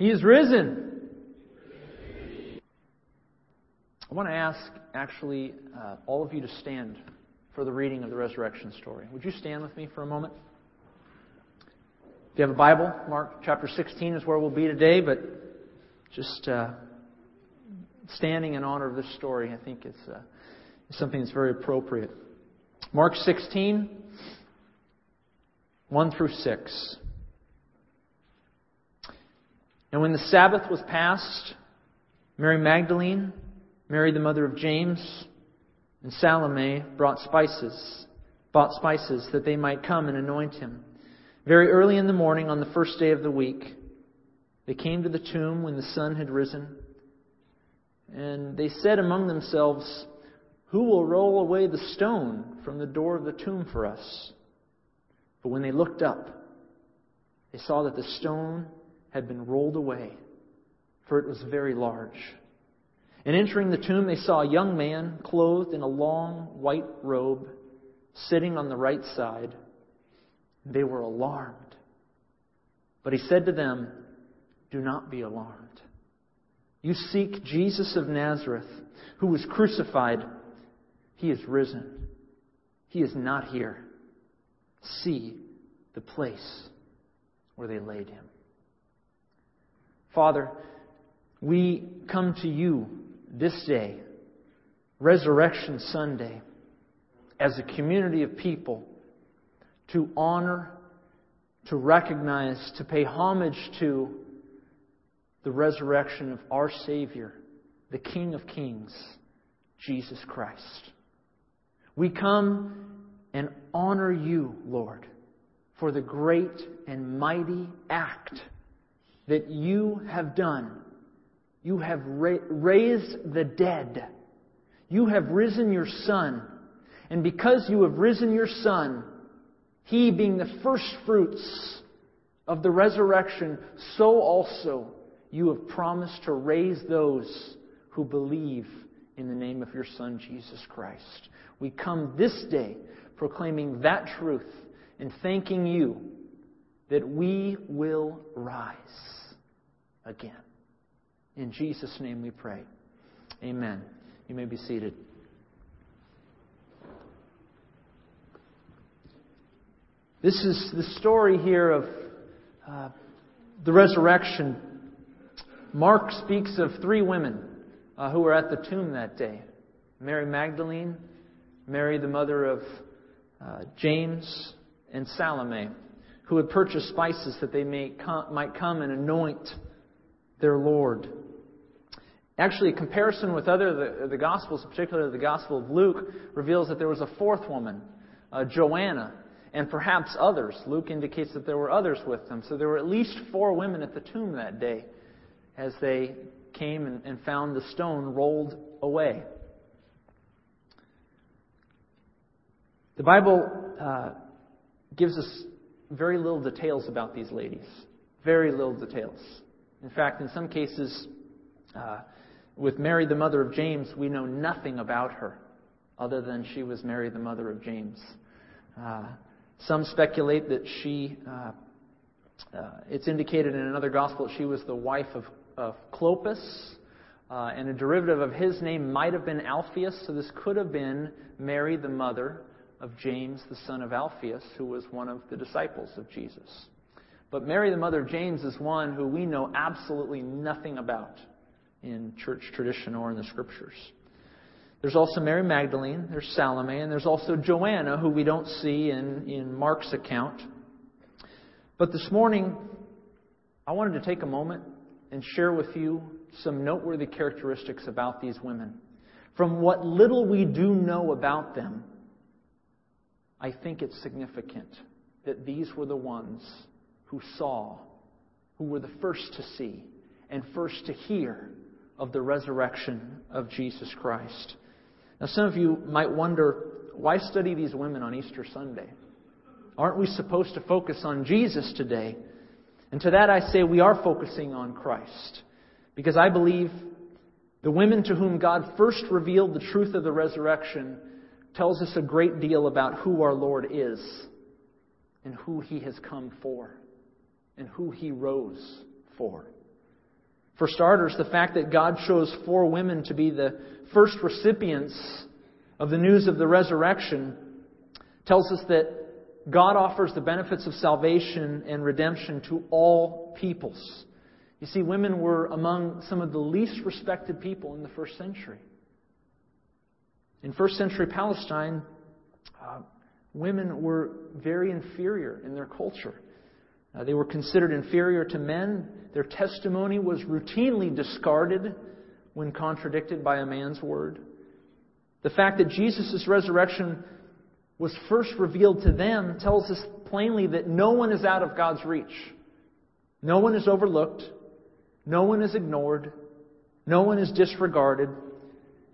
He is risen. I want to ask, actually, uh, all of you to stand for the reading of the resurrection story. Would you stand with me for a moment? If you have a Bible, Mark chapter 16 is where we'll be today, but just uh, standing in honor of this story, I think it's, uh, something that's very appropriate. Mark 16, 1 through 6. And when the Sabbath was past, Mary Magdalene, Mary the mother of James, and Salome brought spices, bought spices that they might come and anoint him. Very early in the morning on the first day of the week, they came to the tomb when the sun had risen. And they said among themselves, Who will roll away the stone from the door of the tomb for us? But when they looked up, they saw that the stone had been rolled away, for it was very large. And entering the tomb, they saw a young man clothed in a long white robe sitting on the right side. They were alarmed. But he said to them, Do not be alarmed. You seek Jesus of Nazareth, who was crucified. He is risen. He is not here. See the place where they laid him. Father, we come to you this day, Resurrection Sunday, as a community of people to honor, to recognize, to pay homage to the resurrection of our Savior, the King of Kings, Jesus Christ. We come and honor you, Lord, for the great and mighty act that you have done you have ra- raised the dead. You have risen your Son. And because you have risen your Son, He being the first fruits of the resurrection, so also you have promised to raise those who believe in the name of your Son, Jesus Christ. We come this day proclaiming that truth and thanking you that we will rise again. In Jesus' name we pray. Amen. You may be seated. This is the story here of uh, the resurrection. Mark speaks of three women uh, who were at the tomb that day Mary Magdalene, Mary, the mother of uh, James, and Salome, who had purchased spices that they may come, might come and anoint their Lord. Actually, a comparison with other the, the Gospels, particularly the Gospel of Luke, reveals that there was a fourth woman, uh, Joanna, and perhaps others. Luke indicates that there were others with them. So there were at least four women at the tomb that day as they came and, and found the stone rolled away. The Bible uh, gives us very little details about these ladies. Very little details. In fact, in some cases, uh, with Mary, the mother of James, we know nothing about her other than she was Mary, the mother of James. Uh, some speculate that she, uh, uh, it's indicated in another gospel that she was the wife of, of Clopas, uh, and a derivative of his name might have been Alphaeus, so this could have been Mary, the mother of James, the son of Alphaeus, who was one of the disciples of Jesus. But Mary, the mother of James, is one who we know absolutely nothing about in church tradition or in the scriptures. There's also Mary Magdalene, there's Salome, and there's also Joanna, who we don't see in, in Mark's account. But this morning, I wanted to take a moment and share with you some noteworthy characteristics about these women. From what little we do know about them, I think it's significant that these were the ones who saw, who were the first to see, and first to hear of the resurrection of Jesus Christ. Now, some of you might wonder why study these women on Easter Sunday? Aren't we supposed to focus on Jesus today? And to that I say we are focusing on Christ. Because I believe the women to whom God first revealed the truth of the resurrection tells us a great deal about who our Lord is and who he has come for and who he rose for. For starters, the fact that God chose four women to be the first recipients of the news of the resurrection tells us that God offers the benefits of salvation and redemption to all peoples. You see, women were among some of the least respected people in the first century. In first century Palestine, uh, women were very inferior in their culture. Uh, they were considered inferior to men. Their testimony was routinely discarded when contradicted by a man's word. The fact that Jesus' resurrection was first revealed to them tells us plainly that no one is out of God's reach. No one is overlooked. No one is ignored. No one is disregarded.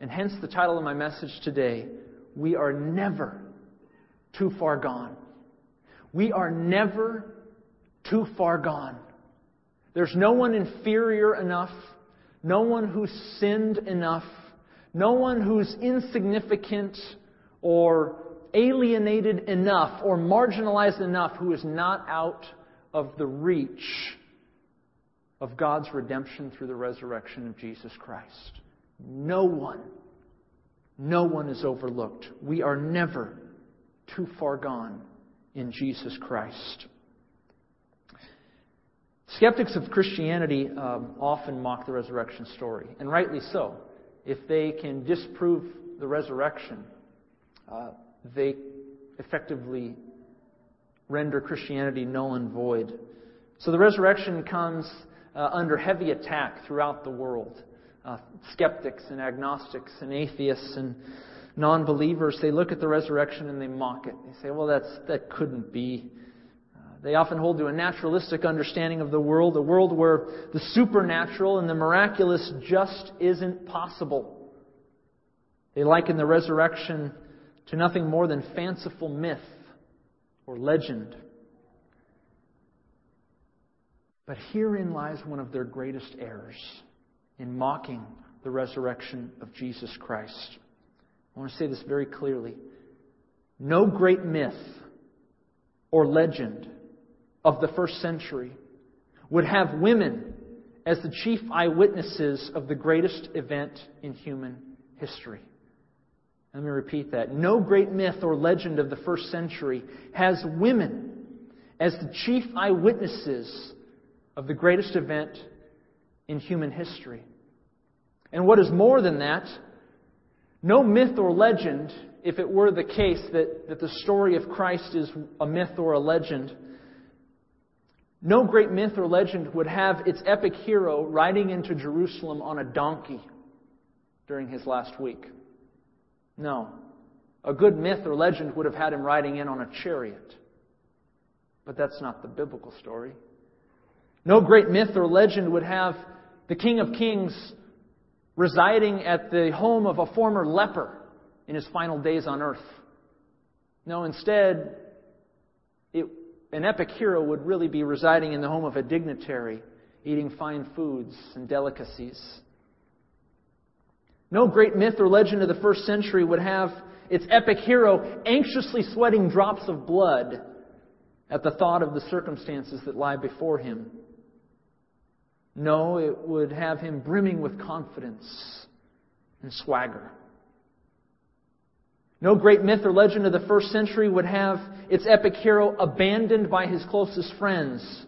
And hence the title of my message today We are never too far gone. We are never too far gone. There's no one inferior enough, no one who's sinned enough, no one who's insignificant or alienated enough or marginalized enough who is not out of the reach of God's redemption through the resurrection of Jesus Christ. No one, no one is overlooked. We are never too far gone in Jesus Christ. Skeptics of Christianity um, often mock the resurrection story, and rightly so. If they can disprove the resurrection, uh, they effectively render Christianity null and void. So the resurrection comes uh, under heavy attack throughout the world. Uh, skeptics and agnostics and atheists and non believers, they look at the resurrection and they mock it. They say, well, that's, that couldn't be. They often hold to a naturalistic understanding of the world, a world where the supernatural and the miraculous just isn't possible. They liken the resurrection to nothing more than fanciful myth or legend. But herein lies one of their greatest errors in mocking the resurrection of Jesus Christ. I want to say this very clearly. No great myth or legend of the first century would have women as the chief eyewitnesses of the greatest event in human history. Let me repeat that. No great myth or legend of the first century has women as the chief eyewitnesses of the greatest event in human history. And what is more than that, no myth or legend, if it were the case that, that the story of Christ is a myth or a legend, no great myth or legend would have its epic hero riding into Jerusalem on a donkey during his last week. No. A good myth or legend would have had him riding in on a chariot. But that's not the biblical story. No great myth or legend would have the King of Kings residing at the home of a former leper in his final days on earth. No, instead, an epic hero would really be residing in the home of a dignitary, eating fine foods and delicacies. No great myth or legend of the first century would have its epic hero anxiously sweating drops of blood at the thought of the circumstances that lie before him. No, it would have him brimming with confidence and swagger. No great myth or legend of the first century would have its epic hero abandoned by his closest friends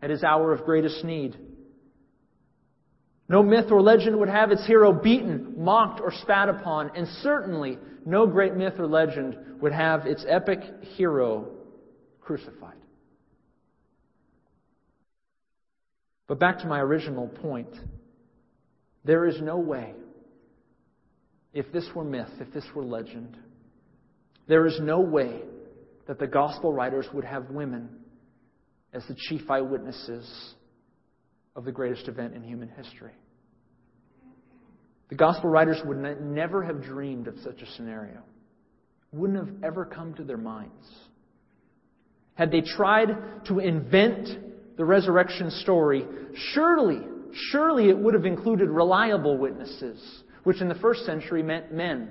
at his hour of greatest need. No myth or legend would have its hero beaten, mocked, or spat upon, and certainly no great myth or legend would have its epic hero crucified. But back to my original point. There is no way, if this were myth, if this were legend, there is no way that the gospel writers would have women as the chief eyewitnesses of the greatest event in human history. The gospel writers would never have dreamed of such a scenario, wouldn't have ever come to their minds. Had they tried to invent the resurrection story, surely, surely it would have included reliable witnesses, which in the first century meant men.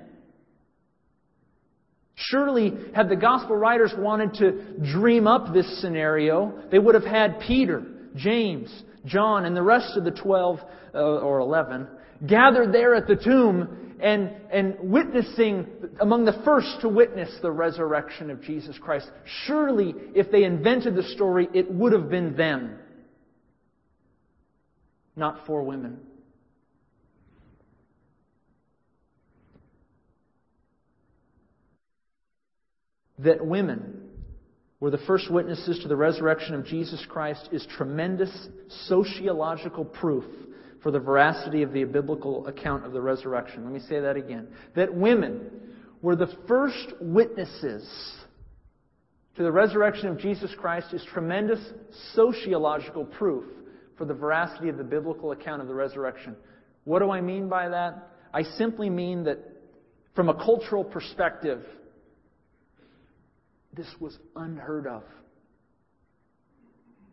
Surely, had the gospel writers wanted to dream up this scenario, they would have had Peter, James, John and the rest of the 12 uh, or 11 gathered there at the tomb and, and witnessing, among the first to witness the resurrection of Jesus Christ. Surely, if they invented the story, it would have been them, not four women. That women were the first witnesses to the resurrection of Jesus Christ is tremendous sociological proof for the veracity of the biblical account of the resurrection. Let me say that again. That women were the first witnesses to the resurrection of Jesus Christ is tremendous sociological proof for the veracity of the biblical account of the resurrection. What do I mean by that? I simply mean that from a cultural perspective, this was unheard of.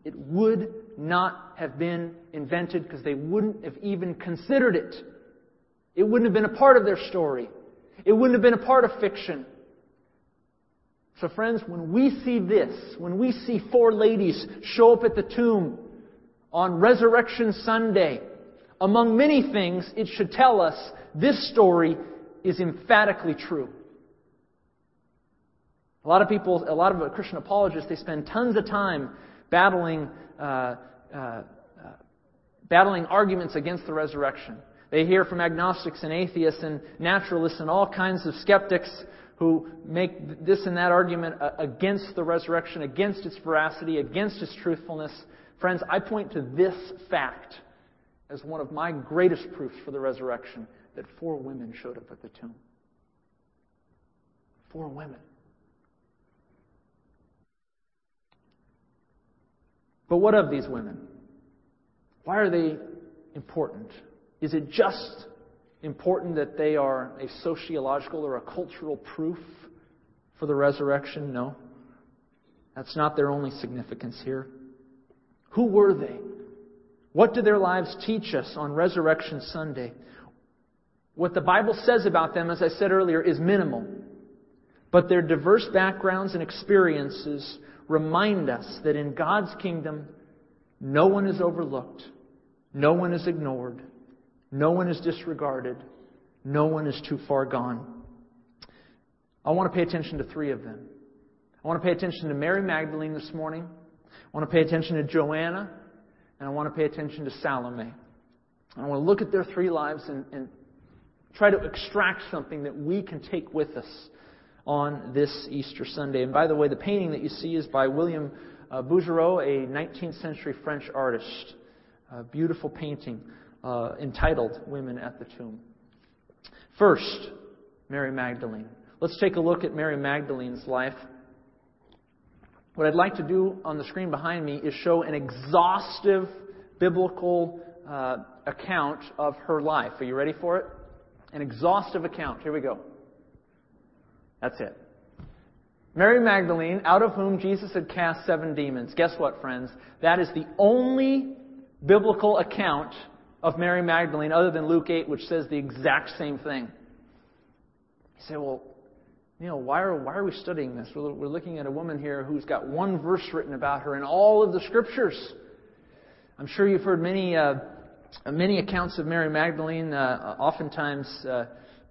It would not have been invented because they wouldn't have even considered it. It wouldn't have been a part of their story. It wouldn't have been a part of fiction. So, friends, when we see this, when we see four ladies show up at the tomb on Resurrection Sunday, among many things, it should tell us this story is emphatically true. A lot of people, a lot of Christian apologists, they spend tons of time battling, uh, uh, uh, battling arguments against the resurrection. They hear from agnostics and atheists and naturalists and all kinds of skeptics who make this and that argument against the resurrection, against its veracity, against its truthfulness. Friends, I point to this fact as one of my greatest proofs for the resurrection that four women showed up at the tomb. Four women. But what of these women? Why are they important? Is it just important that they are a sociological or a cultural proof for the resurrection? No. That's not their only significance here. Who were they? What do their lives teach us on Resurrection Sunday? What the Bible says about them, as I said earlier, is minimal. But their diverse backgrounds and experiences remind us that in God's kingdom, no one is overlooked, no one is ignored, no one is disregarded, no one is too far gone. I want to pay attention to three of them. I want to pay attention to Mary Magdalene this morning. I want to pay attention to Joanna. And I want to pay attention to Salome. I want to look at their three lives and, and try to extract something that we can take with us on this Easter Sunday. And by the way, the painting that you see is by William uh, Bouguereau, a 19th century French artist. A beautiful painting uh, entitled Women at the Tomb. First, Mary Magdalene. Let's take a look at Mary Magdalene's life. What I'd like to do on the screen behind me is show an exhaustive biblical uh, account of her life. Are you ready for it? An exhaustive account. Here we go. That's it. Mary Magdalene, out of whom Jesus had cast seven demons. Guess what, friends? That is the only biblical account of Mary Magdalene other than Luke 8, which says the exact same thing. You say, well, you know, why are, why are we studying this? We're, we're looking at a woman here who's got one verse written about her in all of the scriptures. I'm sure you've heard many, uh, many accounts of Mary Magdalene, uh, oftentimes uh,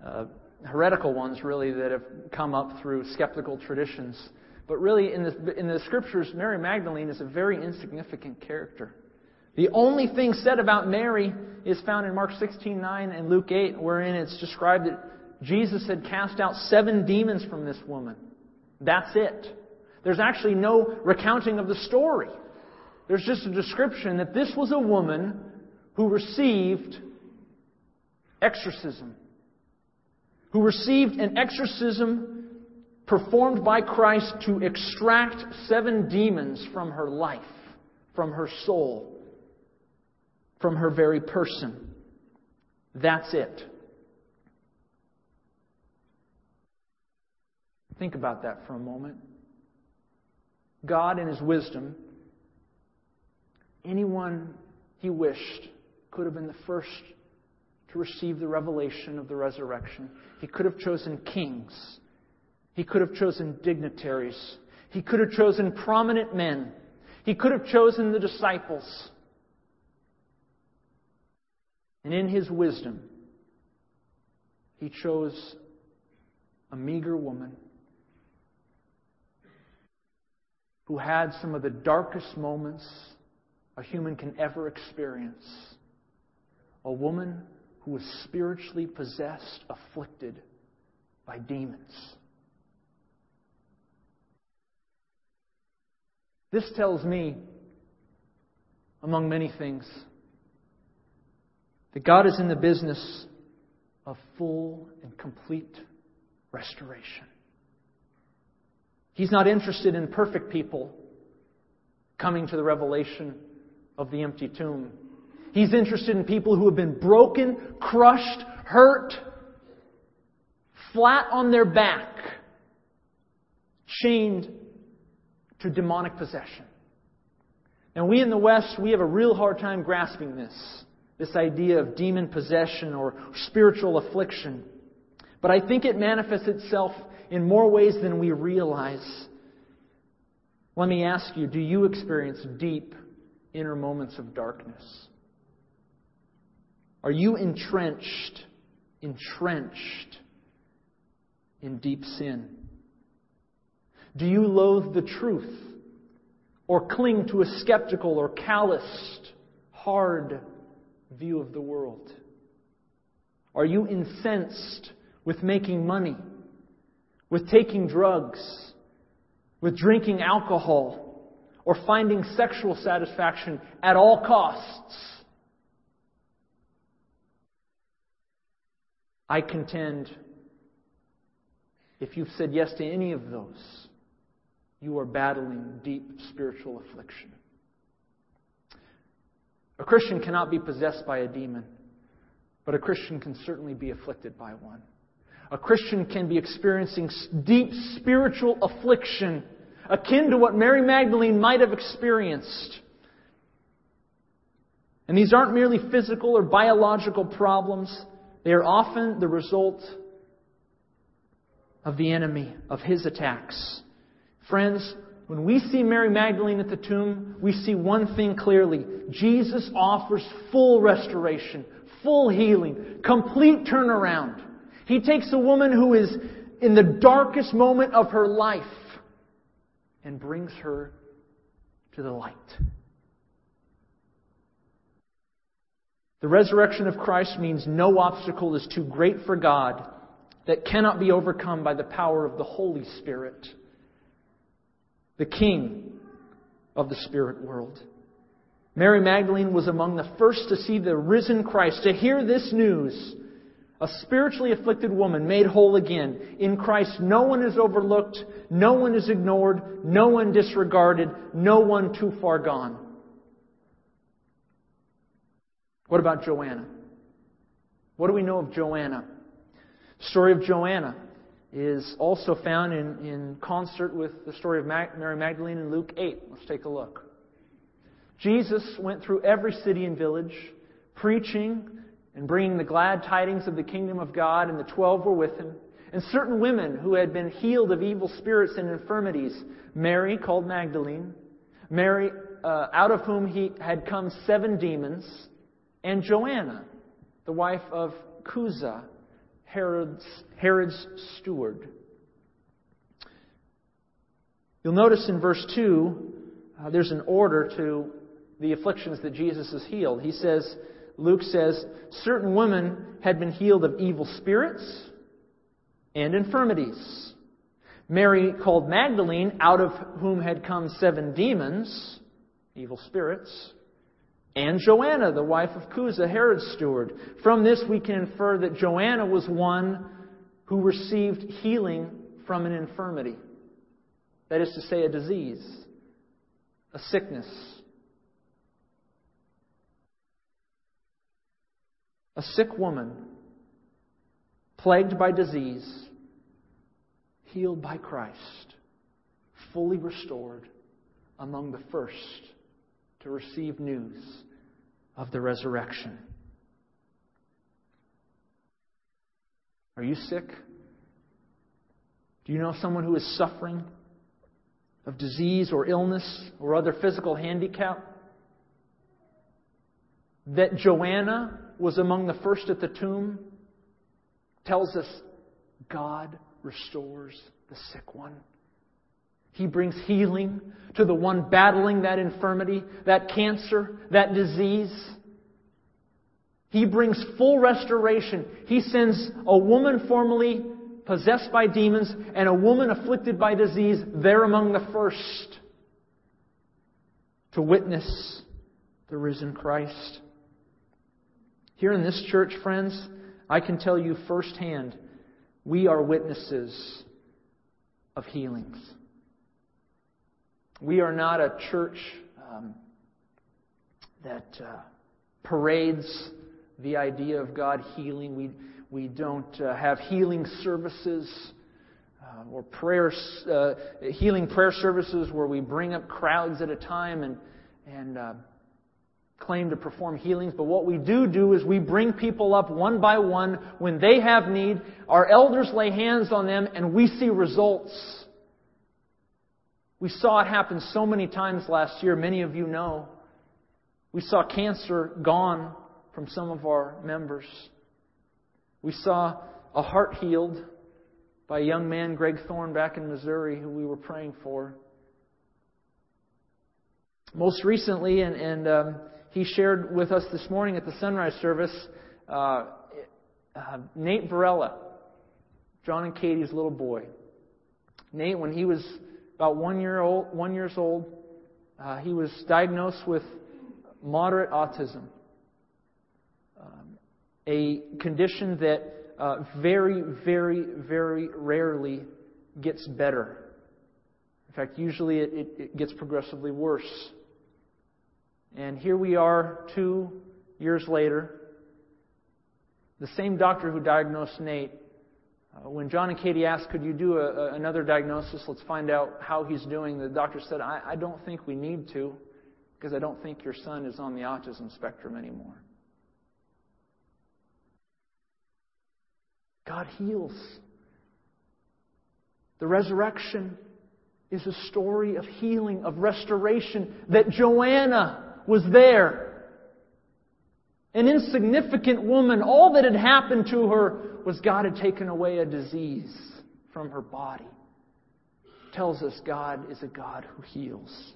uh heretical ones, really, that have come up through skeptical traditions. But really, in the, in the scriptures, Mary Magdalene is a very insignificant character. The only thing said about Mary is found in Mark 16:9 and Luke 8, wherein it's described that Jesus had cast out seven demons from this woman. That's it. There's actually no recounting of the story. There's just a description that this was a woman who received exorcism who received an exorcism performed by Christ to extract seven demons from her life, from her soul, from her very person. That's it. Think about that for a moment. God, in His wisdom, anyone He wished could have been the first to receive the revelation of the resurrection. He could have chosen kings. He could have chosen dignitaries. He could have chosen prominent men. He could have chosen the disciples. And in his wisdom, he chose a meager woman who had some of the darkest moments a human can ever experience. A woman who was spiritually possessed, afflicted by demons. This tells me, among many things, that God is in the business of full and complete restoration. He's not interested in perfect people coming to the revelation of the empty tomb. He's interested in people who have been broken, crushed, hurt, flat on their back, chained to demonic possession. Now, we in the West, we have a real hard time grasping this this idea of demon possession or spiritual affliction. But I think it manifests itself in more ways than we realize. Let me ask you do you experience deep inner moments of darkness? Are you entrenched, entrenched in deep sin? Do you loathe the truth or cling to a skeptical or calloused, hard view of the world? Are you incensed with making money, with taking drugs, with drinking alcohol, or finding sexual satisfaction at all costs? I contend if you've said yes to any of those, you are battling deep spiritual affliction. A Christian cannot be possessed by a demon, but a Christian can certainly be afflicted by one. A Christian can be experiencing deep spiritual affliction akin to what Mary Magdalene might have experienced. And these aren't merely physical or biological problems, they are often the result of the enemy, of his attacks. Friends, when we see Mary Magdalene at the tomb, we see one thing clearly. Jesus offers full restoration, full healing, complete turnaround. He takes a woman who is in the darkest moment of her life and brings her to the light. The resurrection of Christ means no obstacle is too great for God that cannot be overcome by the power of the Holy Spirit the King of the spirit world. Mary Magdalene was among the first to see the risen Christ, to hear this news. A spiritually afflicted woman made whole again. In Christ, no one is overlooked, no one is ignored, no one disregarded, no one too far gone. What about Joanna? What do we know of Joanna? The story of Joanna is also found in, in concert with the story of Mary Magdalene in Luke 8. Let's take a look. Jesus went through every city and village, preaching and bringing the glad tidings of the kingdom of God, and the twelve were with him. And certain women who had been healed of evil spirits and infirmities Mary, called Magdalene, Mary, uh, out of whom he had come seven demons, and Joanna, the wife of Chuza, Herod's, Herod's steward. You'll notice in verse 2, uh, there's an order to the afflictions that Jesus has healed. He says, Luke says, certain women had been healed of evil spirits and infirmities. Mary, called Magdalene, out of whom had come seven demons, evil spirits, and Joanna, the wife of Chuza, Herod's steward. From this, we can infer that Joanna was one who received healing from an infirmity. That is to say, a disease, a sickness. A sick woman, plagued by disease, healed by Christ, fully restored, among the first to receive news of the resurrection. Are you sick? Do you know someone who is suffering of disease or illness or other physical handicap? That Joanna was among the first at the tomb tells us God restores the sick one. He brings healing to the one battling that infirmity, that cancer, that disease. He brings full restoration. He sends a woman formerly possessed by demons and a woman afflicted by disease there among the first to witness the risen Christ. Here in this church, friends, I can tell you firsthand, we are witnesses of healings. We are not a church um, that uh, parades the idea of God healing. We, we don't uh, have healing services uh, or prayers, uh, healing prayer services where we bring up crowds at a time and, and uh, claim to perform healings. But what we do do is we bring people up one by one when they have need. Our elders lay hands on them and we see results. We saw it happen so many times last year. Many of you know. We saw cancer gone from some of our members. We saw a heart healed by a young man, Greg Thorne, back in Missouri, who we were praying for. Most recently, and, and um, he shared with us this morning at the sunrise service, uh, uh, Nate Varela, John and Katie's little boy. Nate, when he was about one year old, one years old. Uh, he was diagnosed with moderate autism, um, a condition that uh, very, very, very rarely gets better. In fact, usually it, it, it gets progressively worse. And here we are, two years later. The same doctor who diagnosed Nate uh, when John and Katie asked, could you do a, a, another diagnosis? Let's find out how he's doing. The doctor said, I, I don't think we need to because I don't think your son is on the autism spectrum anymore. God heals. The resurrection is a story of healing, of restoration, that Joanna was there an insignificant woman, all that had happened to her was God had taken away a disease from her body. It Tells us God is a God who heals.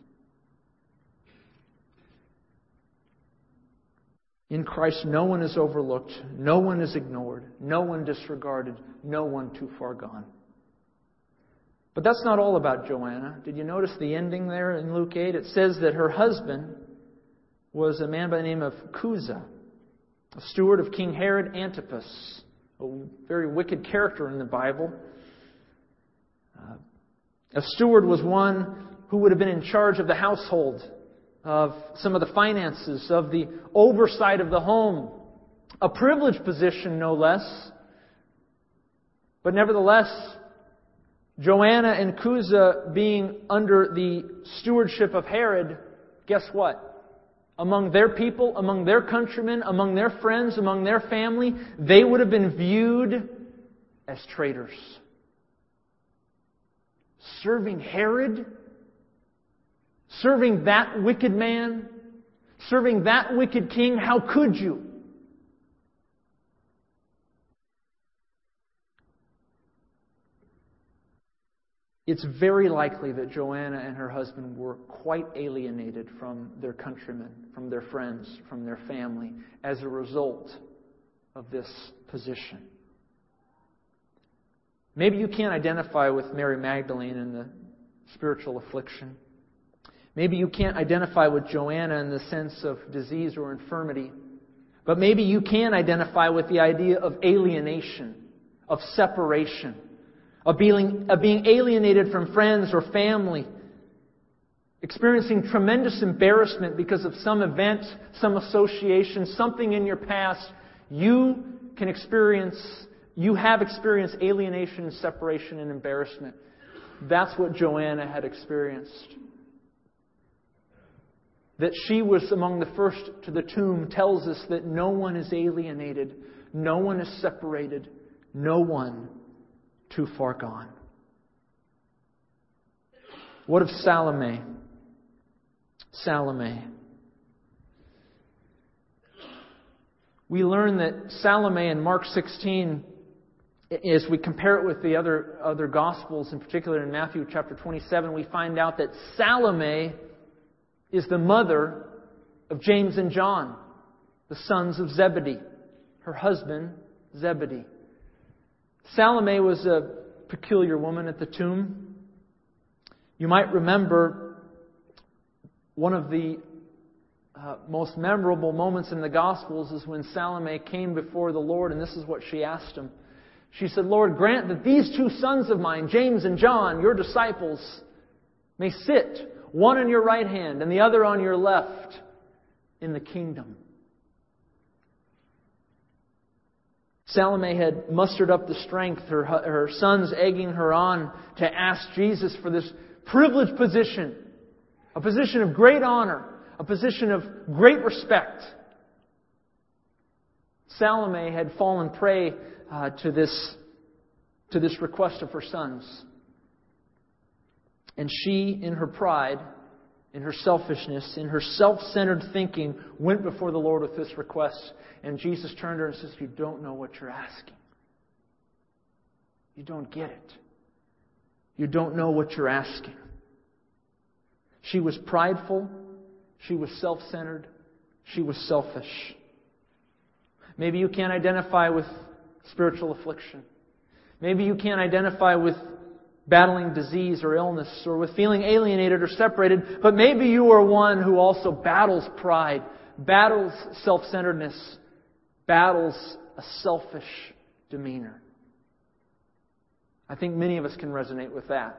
In Christ, no one is overlooked, no one is ignored, no one disregarded, no one too far gone. But that's not all about Joanna. Did you notice the ending there in Luke 8? It says that her husband was a man by the name of Chuza a steward of King Herod Antipas, a very wicked character in the Bible. Uh, a steward was one who would have been in charge of the household, of some of the finances, of the oversight of the home. A privileged position, no less. But nevertheless, Joanna and Chuza being under the stewardship of Herod, guess what? Among their people, among their countrymen, among their friends, among their family, they would have been viewed as traitors. Serving Herod, serving that wicked man, serving that wicked king, how could you? It's very likely that Joanna and her husband were quite alienated from their countrymen, from their friends, from their family, as a result of this position. Maybe you can't identify with Mary Magdalene in the spiritual affliction. Maybe you can't identify with Joanna in the sense of disease or infirmity. But maybe you can identify with the idea of alienation, of separation of being, of being alienated from friends or family, experiencing tremendous embarrassment because of some event, some association, something in your past, you can experience, you have experienced alienation, separation, and embarrassment. That's what Joanna had experienced. That she was among the first to the tomb tells us that no one is alienated, no one is separated, no one too far gone. What of Salome? Salome. we learn that Salome in Mark 16, as we compare it with the other, other Gospels, in particular in Matthew chapter 27, we find out that Salome is the mother of James and John, the sons of Zebedee, her husband, Zebedee. Salome was a peculiar woman at the tomb. You might remember one of the uh, most memorable moments in the Gospels is when Salome came before the Lord, and this is what she asked him. She said, Lord, grant that these two sons of mine, James and John, your disciples, may sit, one on your right hand and the other on your left, in the kingdom. Salome had mustered up the strength, her, her sons egging her on to ask Jesus for this privileged position, a position of great honor, a position of great respect. Salome had fallen prey uh, to, this, to this request of her sons. And she, in her pride, in her selfishness, in her self centered thinking, went before the Lord with this request. And Jesus turned to her and says, You don't know what you're asking. You don't get it. You don't know what you're asking. She was prideful. She was self centered. She was selfish. Maybe you can't identify with spiritual affliction. Maybe you can't identify with battling disease or illness or with feeling alienated or separated, but maybe you are one who also battles pride, battles self centeredness, battles a selfish demeanor. I think many of us can resonate with that.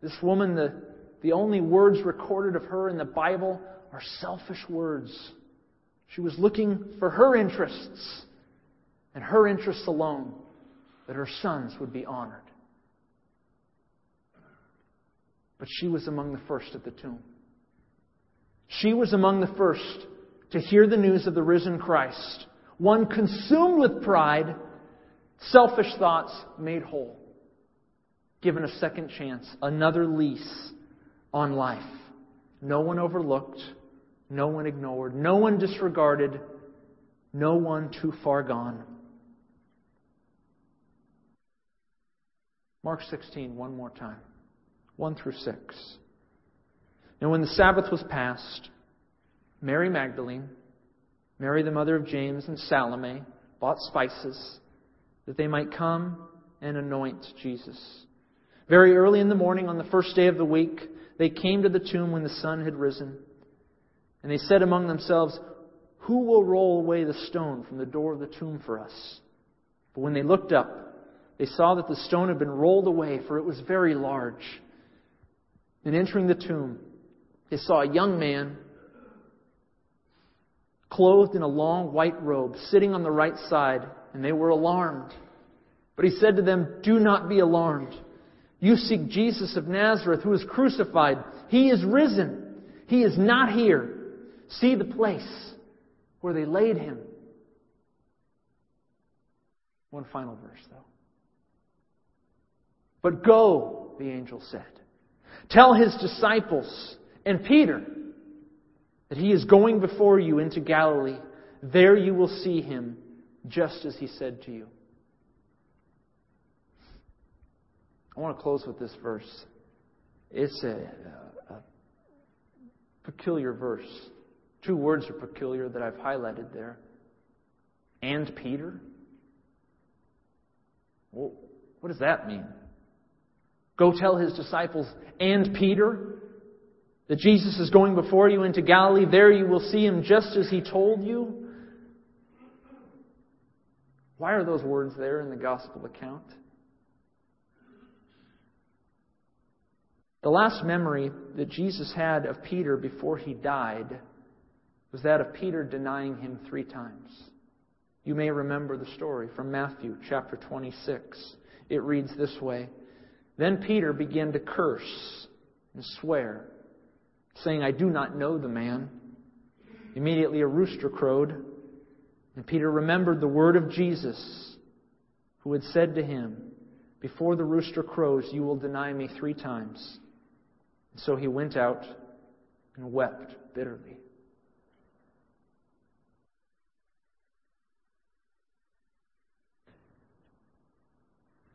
This woman, the, the only words recorded of her in the Bible are selfish words. She was looking for her interests and her interests alone that her sons would be honored. But she was among the first at the tomb. She was among the first to hear the news of the risen Christ. One consumed with pride, selfish thoughts made whole. Given a second chance, another lease on life. No one overlooked, no one ignored, no one disregarded, no one too far gone. Mark 16, one more time. 1 through 6. Now, when the Sabbath was past, Mary Magdalene, Mary the mother of James, and Salome bought spices that they might come and anoint Jesus. Very early in the morning on the first day of the week, they came to the tomb when the sun had risen. And they said among themselves, Who will roll away the stone from the door of the tomb for us? But when they looked up, they saw that the stone had been rolled away, for it was very large. And entering the tomb, they saw a young man clothed in a long white robe, sitting on the right side, and they were alarmed. But he said to them, Do not be alarmed. You seek Jesus of Nazareth, who was crucified. He is risen. He is not here. See the place where they laid him. One final verse, though. But go, the angel said. Tell his disciples and Peter that he is going before you into Galilee. There you will see him, just as he said to you. I want to close with this verse. It's a, a, peculiar verse. Two words are peculiar that I've highlighted there. And Peter? Well, what does that mean? Go tell his disciples and Peter that Jesus is going before you into Galilee. There you will see him just as he told you. Why are those words there in the gospel account? The last memory that Jesus had of Peter before he died was that of Peter denying him three times. You may remember the story from Matthew chapter 26. It reads this way then Peter began to curse and swear, saying, I do not know the man. Immediately a rooster crowed, and Peter remembered the word of Jesus, who had said to him, Before the rooster crows, you will deny me three times. And so he went out and wept bitterly.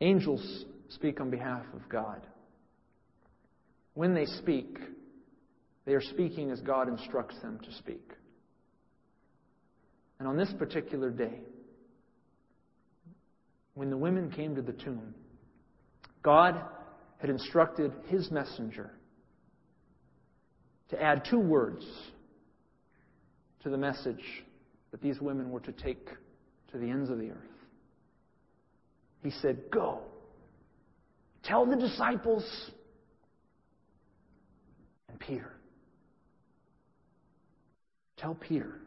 Angels speak on behalf of God. When they speak, they are speaking as God instructs them to speak. And on this particular day, when the women came to the tomb, God had instructed his messenger to add two words to the message that these women were to take to the ends of the earth. He said, Go. Tell the disciples and Peter. Tell Peter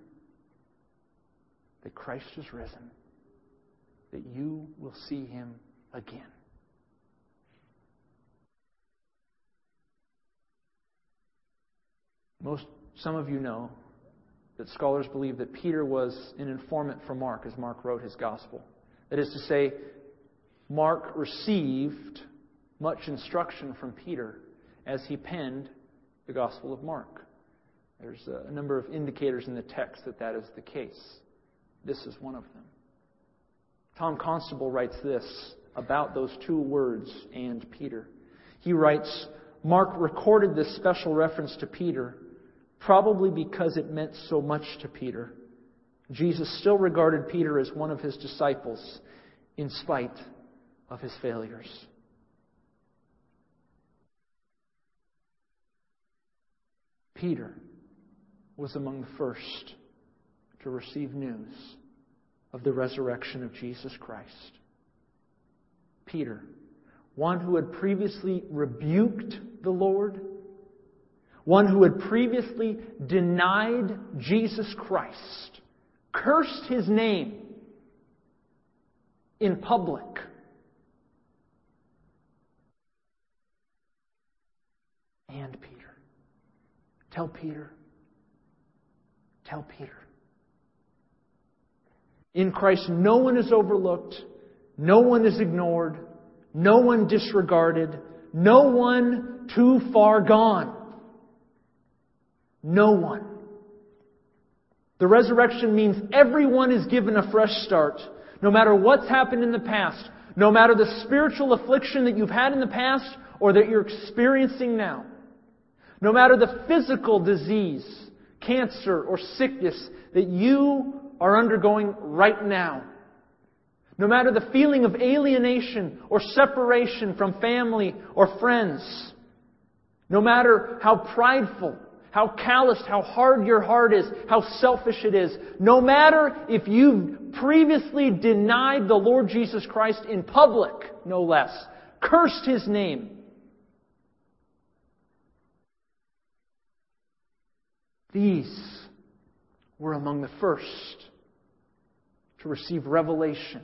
that Christ is risen, that you will see him again. Most, some of you know that scholars believe that Peter was an informant for Mark as Mark wrote his gospel. That is to say, Mark received much instruction from Peter as he penned the Gospel of Mark. There's a number of indicators in the text that that is the case. This is one of them. Tom Constable writes this about those two words, and Peter. He writes Mark recorded this special reference to Peter probably because it meant so much to Peter. Jesus still regarded Peter as one of his disciples in spite of his failures. Peter was among the first to receive news of the resurrection of Jesus Christ. Peter, one who had previously rebuked the Lord, one who had previously denied Jesus Christ, cursed his name in public. And Peter. Tell Peter. Tell Peter. In Christ, no one is overlooked, no one is ignored, no one disregarded, no one too far gone. No one. The resurrection means everyone is given a fresh start, no matter what's happened in the past, no matter the spiritual affliction that you've had in the past or that you're experiencing now, no matter the physical disease, cancer, or sickness that you are undergoing right now. No matter the feeling of alienation or separation from family or friends. No matter how prideful how calloused, how hard your heart is, how selfish it is. No matter if you've previously denied the Lord Jesus Christ in public, no less, cursed His name. These were among the first to receive revelation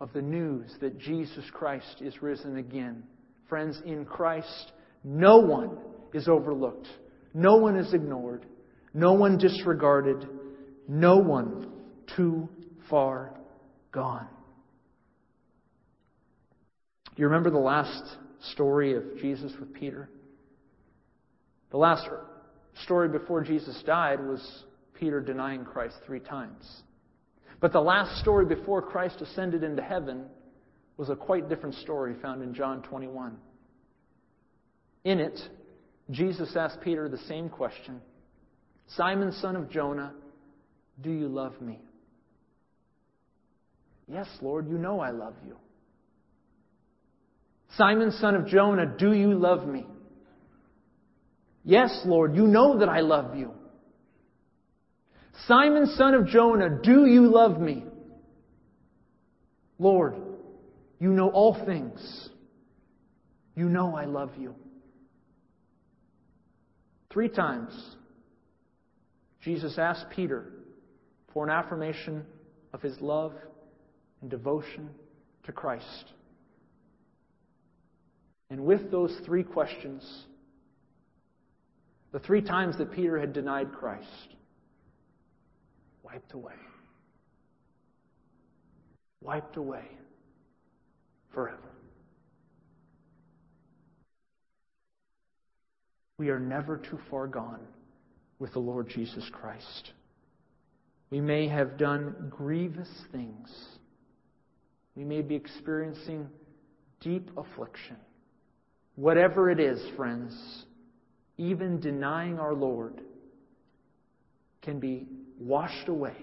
of the news that Jesus Christ is risen again. Friends, in Christ, no one is overlooked. No one is ignored. No one disregarded. No one too far gone. Do you remember the last story of Jesus with Peter? The last story before Jesus died was Peter denying Christ three times. But the last story before Christ ascended into heaven was a quite different story found in John 21. In it, Jesus asked Peter the same question Simon, son of Jonah, do you love me? Yes, Lord, you know I love you. Simon, son of Jonah, do you love me? Yes, Lord, you know that I love you. Simon, son of Jonah, do you love me? Lord, you know all things. You know I love you. Three times, Jesus asked Peter for an affirmation of his love and devotion to Christ. And with those three questions, the three times that Peter had denied Christ, wiped away. Wiped away forever. We are never too far gone with the Lord Jesus Christ. We may have done grievous things. We may be experiencing deep affliction. Whatever it is, friends, even denying our Lord can be washed away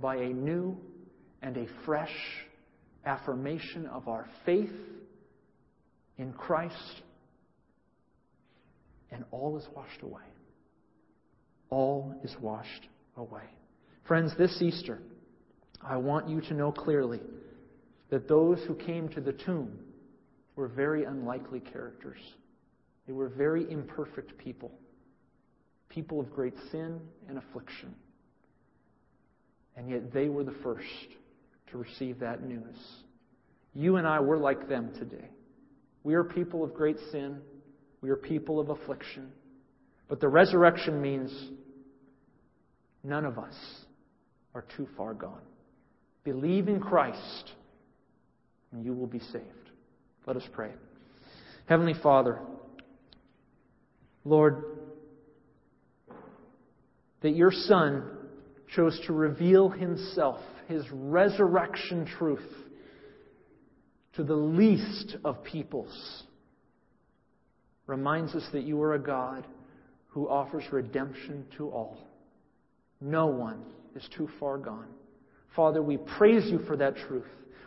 by a new and a fresh affirmation of our faith in Christ, and all is washed away. All is washed away. Friends, this Easter, I want you to know clearly that those who came to the tomb were very unlikely characters. They were very imperfect people, people of great sin and affliction. And yet they were the first to receive that news. You and I, were like them today. We are people of great sin. We are people of affliction. But the resurrection means none of us are too far gone. Believe in Christ, and you will be saved. Let us pray. Heavenly Father, Lord, that your Son chose to reveal himself, his resurrection truth, to the least of peoples, reminds us that you are a God who offers redemption to all. No one is too far gone. Father, we praise you for that truth.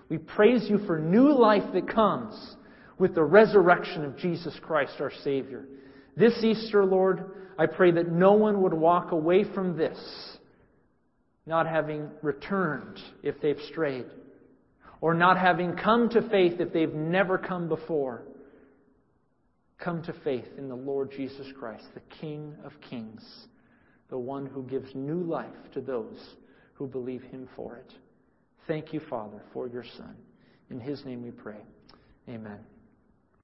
We praise you for new life that comes with the resurrection of Jesus Christ, our Savior. This Easter, Lord, I pray that no one would walk away from this not having returned if they've strayed, or not having come to faith if they've never come before. Come to faith in the Lord Jesus Christ, the King of Kings, the one who gives new life to those who believe him for it. Thank you, Father, for your Son. In his name we pray. Amen.